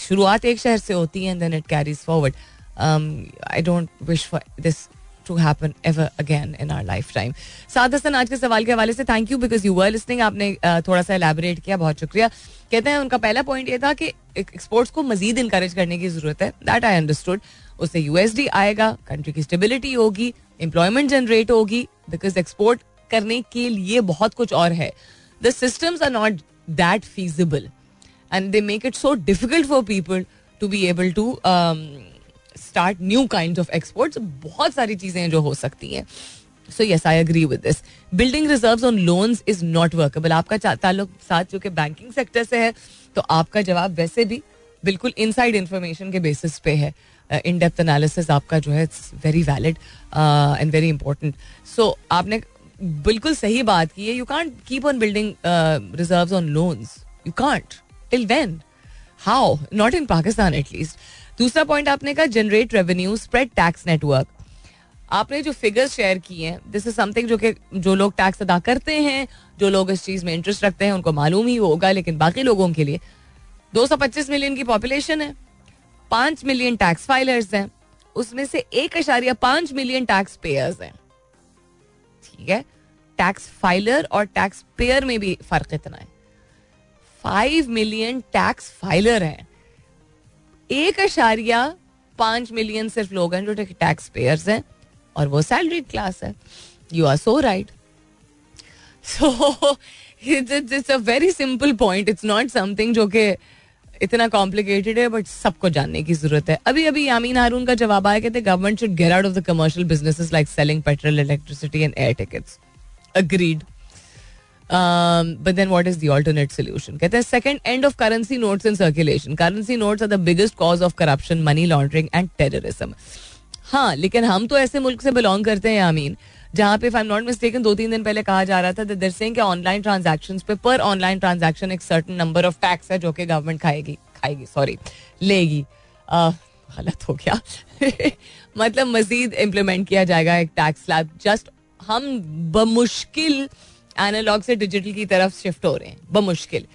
शुरुआत एक शहर से होती है and then it carries forward I don't wish for this to happen ever again in our lifetime Saad Hasan आज के सवाल के हवाले से thank you because you were listening आपने थोड़ा सा एलेबरेट किया, बहुत शुक्रिया। कहते हैं, उनका पहला पॉइंट ये था कि एक्सपोर्ट्स को मजीद इंकरेज करने की ज़रूरत है। दैट आई अंडरस्टूड उससे यूएसडी आएगा कंट्री की स्टेबिलिटी होगी एम्प्लॉयमेंट जनरेट होगी बिकॉज़ एक्सपोर्ट करने के लिए बहुत कुछ और है। The systems are not that feasible and they make it so difficult for people to be able to start new kind of exports बहुत सारी चीज़ें जो हो सकती हैं। So yes I agree with this building reserve on loans is not workable आपका ताल्लुक साथ जो कि बैंकिंग सेक्टर से है तो आपका जवाब वैसे भी बिल्कुल इनसाइड इंफॉर्मेशन के बेसिस पे है। इन डेप्थ एनालिसिस आपका जो है it's very valid and very important so आपने बिल्कुल सही बात की है। You can't keep on building reserve on loans you can't till when how not in Pakistan at least दूसरा पॉइंट आपने कहा generate revenue spread tax network आपने जो फिगर्स शेयर किए हैं दिस इज़ समथिंग जो कि, जो लोग टैक्स अदा करते हैं, जो लोग इस चीज़ में इंटरेस्ट रखते हैं, उनको मालूम ही होगा, लेकिन बाकी लोगों के लिए। 225 मिलियन की पॉपुलेशन है, पाँच मिलियन टैक्स फाइलर्स हैं, उसमें से एक अशारिया पाँच मिलियन टैक्स पेयर्स हैं। ठीक है? टैक्स फाइलर और टैक्स पेयर में भी फ़र्क इतना है। फाइव मिलियन टैक्स फाइलर हैं। एक अशारिया पाँच मिलियन सिर्फ़ लोग हैं जो टैक्स पेयर्स हैं, और वो सैलरी क्लास है। You are so right so it's a very simple point it's not something जो कि इतना कॉम्प्लिकेटेड है बट सबको जानने की ज़रूरत है। अभी अभी यामीन हारून का जवाब आया कहते government should get out of the commercial businesses like selling petrol electricity and air tickets agreed but then what is the solution कहते हैं second end of currency notes in circulation currency notes are the biggest cause of corruption money laundering and terrorism हाँ लेकिन हम तो ऐसे मुल्क से belong करते हैं आमीन जहाँ पे आई नॉट मिस्टेकन दो तीन दिन पहले कहा जा रहा था दर सिंह ऑनलाइन ट्रांजेक्शन पे पर ऑनलाइन ट्रांजेक्शन एक सर्टन नंबर ऑफ़ टैक्स है जो कि गवर्नमेंट खाएगी खाएगी सॉरी लेगी। गलत हो गया। [laughs] मतलब मजीद इम्प्लीमेंट किया जाएगा एक टैक्स स्लैब जस्ट हम बमुश्किल एनालॉग से डिजिटल की तरफ़ शिफ्ट हो रहे हैं, बमुश्किल।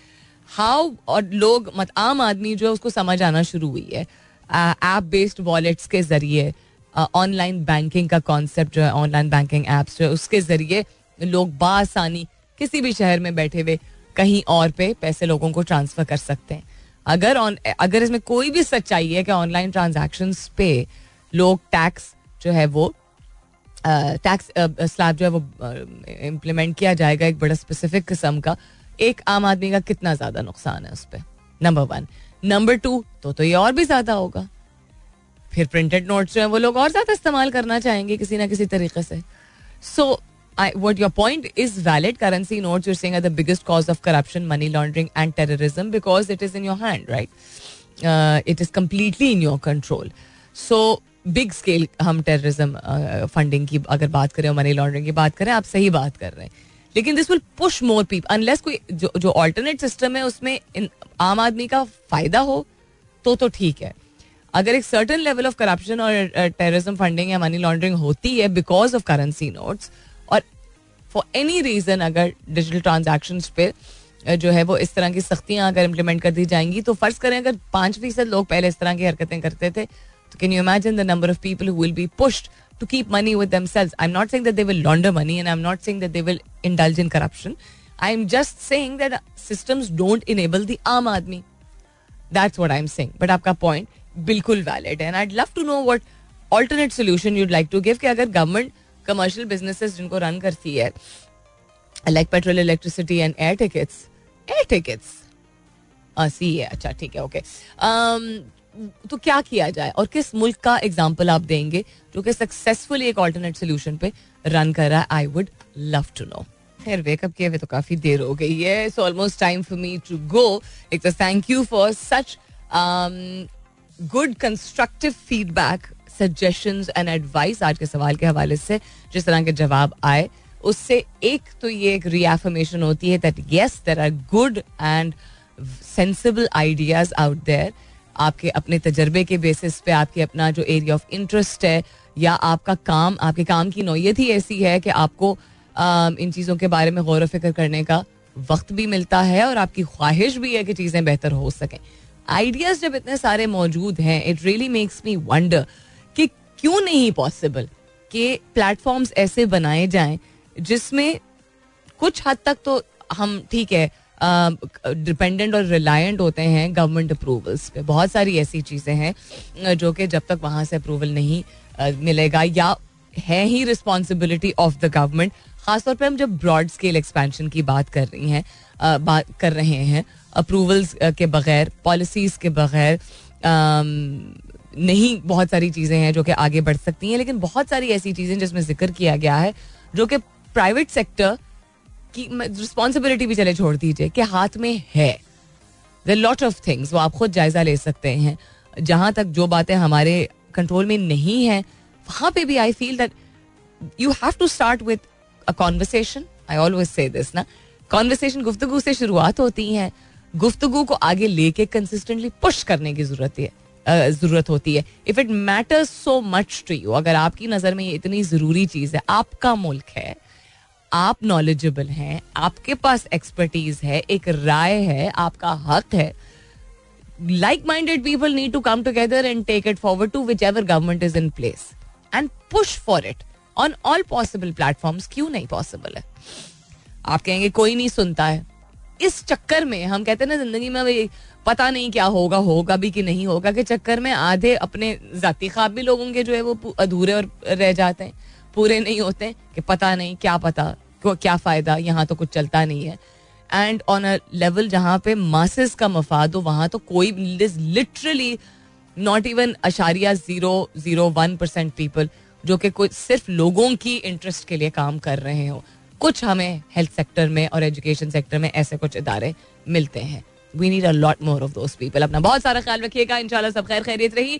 हाउ और लोग मत, आम आदमी जो है उसको समझ आना शुरू हुई है। ऐप बेस्ड वॉलेट्स के ज़रिए ऑनलाइन बैंकिंग का कॉन्सेप्ट जो है ऑनलाइन बैंकिंग एप्स जो है, उसके ज़रिए लोग बासानी किसी भी शहर में बैठे हुए कहीं और पे पैसे लोगों को ट्रांसफ़र कर सकते हैं। अगर ऑन अगर इसमें कोई भी सच्चाई है कि ऑनलाइन ट्रांजेक्शन पे लोग टैक्स जो है वो टैक्स स्लैब जो है वो इम्प्लीमेंट किया जाएगा एक बड़ा स्पेसिफिक किस्म का। एक आम आदमी का कितना ज़्यादा नुकसान है उस पर नंबर वन नंबर टू तो तो ये और भी ज़्यादा होगा। फिर प्रिंटेड नोट्स जो है वो लोग और ज़्यादा इस्तेमाल करना चाहेंगे किसी ना किसी तरीके से। So I what your point is valid currency notes you're saying the biggest cause of corruption money laundering and terrorism because it is in your hand right it is completely in your control so big scale हम terrorism funding uh, की अगर बात करें money laundering की बात करें आप सही बात कर रहे हैं। लेकिन this will push more people unless कोई जो जो ऑल्टरनेट सिस्टम है उसमें आम आदमी का फ़ायदा हो तो तो ठीक है। अगर एक सर्टन लेवल ऑफ़ करप्शन और टेररिज्म फंडिंग या मनी लॉन्ड्रिंग होती है बिकॉज़ ऑफ़ करेंसी नोट्स और फॉर एनी रीजन अगर डिजिटल ट्रांजेक्शन पे जो है वो इस तरह की सख्तियाँ अगर इम्प्लीमेंट कर दी जाएँगी तो फ़र्ज़ करें अगर पाँच फ़ीसद लोग पहले इस तरह की हरकतें करते थे तो can you imagine the number of people who will be pushed to keep money with themselves. I'm not saying that they will launder money and I'm not saying that they will indulge in corruption. I'm just saying that systems don't enable the arm admi. That's what I'm saying. But आपका point बिल्कुल valid and I'd love to know what alternate solution you'd like to give कि अगर government commercial businesses जिनको run करती है like petrol, electricity and air tickets, air tickets. Uh, सी है अच्छा ठीक है ओके okay. um, तो क्या किया जाए? और किस मुल्क का एग्ज़ाम्पल आप देंगे जो कि सक्सेसफुली एक ऑल्टरनेट सोल्यूशन पे रन कर रहा है? I would love to know खैर वेकअप किए हुए तो काफ़ी देर हो गई है। So almost time for me to go एक thank you for such good constructive feedback suggestions and advice आज के सवाल के हवाले से, जिस तरह के जवाब आए, उससे एक तो ये एक रीएफर्मेशन होती है that yes there are good and sensible ideas out there आपके अपने तजर्बे के बेसिस पे आपके अपना जो एरिया ऑफ़ इंटरेस्ट है या आपका काम, आपके काम की नोयत ही ऐसी है कि आपको इन चीज़ों के बारे में गौर फ़िक्र करने का वक्त भी मिलता है और आपकी ख्वाहिश भी है कि चीज़ें बेहतर हो सकें। आइडियाज़ जब इतने सारे मौजूद हैं it really makes me wonder कि क्यों नहीं पॉसिबल कि प्लेटफॉर्म्स ऐसे बनाए जाएँ जिसमें कुछ हद तक तो हम, ठीक है डिपेंडेंट और रिलायंट होते हैं गवर्नमेंट अप्रूवल्स पे। बहुत सारी ऐसी चीज़ें हैं जो कि जब तक वहाँ से अप्रूवल नहीं मिलेगा या है ही रिस्पॉन्सिबिलिटी ऑफ़ द गवर्नमेंट खासतौर पर हम जब ब्रॉड स्केल एक्सपेंशन की बात कर रही हैं बात कर रहे हैं अप्रूवल्स के बगैर पॉलिसीज़ के बगैर नहीं बहुत सारी चीज़ें हैं जो कि आगे बढ़ सकती हैं, लेकिन बहुत सारी ऐसी चीज़ें जिसमें ज़िक्र किया गया है, जो कि प्राइवेट सेक्टर की रिस्पॉन्सिबिलिटी भी चले छोड़ दीजिए कि हाथ में है। द लॉट ऑफ़ थिंग्स वो आप खुद जायजा ले सकते हैं। जहाँ तक जो बातें हमारे कंट्रोल में नहीं है, वहाँ पे भी I feel that you have to start with a conversation I always say this ना। कॉन्वर्सेशन गुफ्तगु से शुरुआत होती है। गुफ्तगु को आगे लेके कंसिस्टेंटली पुश करने की ज़रूरत है ज़रूरत होती है। If it matters so much to you अगर आपकी नज़र में ये इतनी ज़रूरी चीज़ है, आपका मुल्क है आप नॉलेजेबल हैं, आपके पास एक्सपर्टीज है, एक राय है, आपका हक है। Like minded people need to come together and take it forward to whichever government is in place and push for it on all possible platforms क्यों नहीं पॉसिबल है? आप कहेंगे, कोई नहीं सुनता है। इस चक्कर में हम कहते हैं ना, ज़िंदगी में पता नहीं क्या होगा होगा भी कि नहीं होगा, के चक्कर में आधे अपने जाती ख्वाब भी लोगों के जो है वो अधूरे और रह जाते हैं। पूरे नहीं होते, कि पता नहीं क्या पता, क्या फ़ायदा, यहाँ तो कुछ चलता नहीं है। एंड ऑन अ लेवल जहाँ पे मासेस का मफाद हो, वहाँ तो कोई लिटरली नॉट इवन अशारिया zero zero one percent people जो कि कुछ सिर्फ़ लोगों की इंटरेस्ट के लिए काम कर रहे हो। कुछ हमें हेल्थ सेक्टर में और एजुकेशन सेक्टर में ऐसे कुछ इदारे मिलते हैं। We need a lot more of those people अपना बहुत सारा ख्याल रखिएगा। इंशाल्लाह सब खैर खैरियत रही।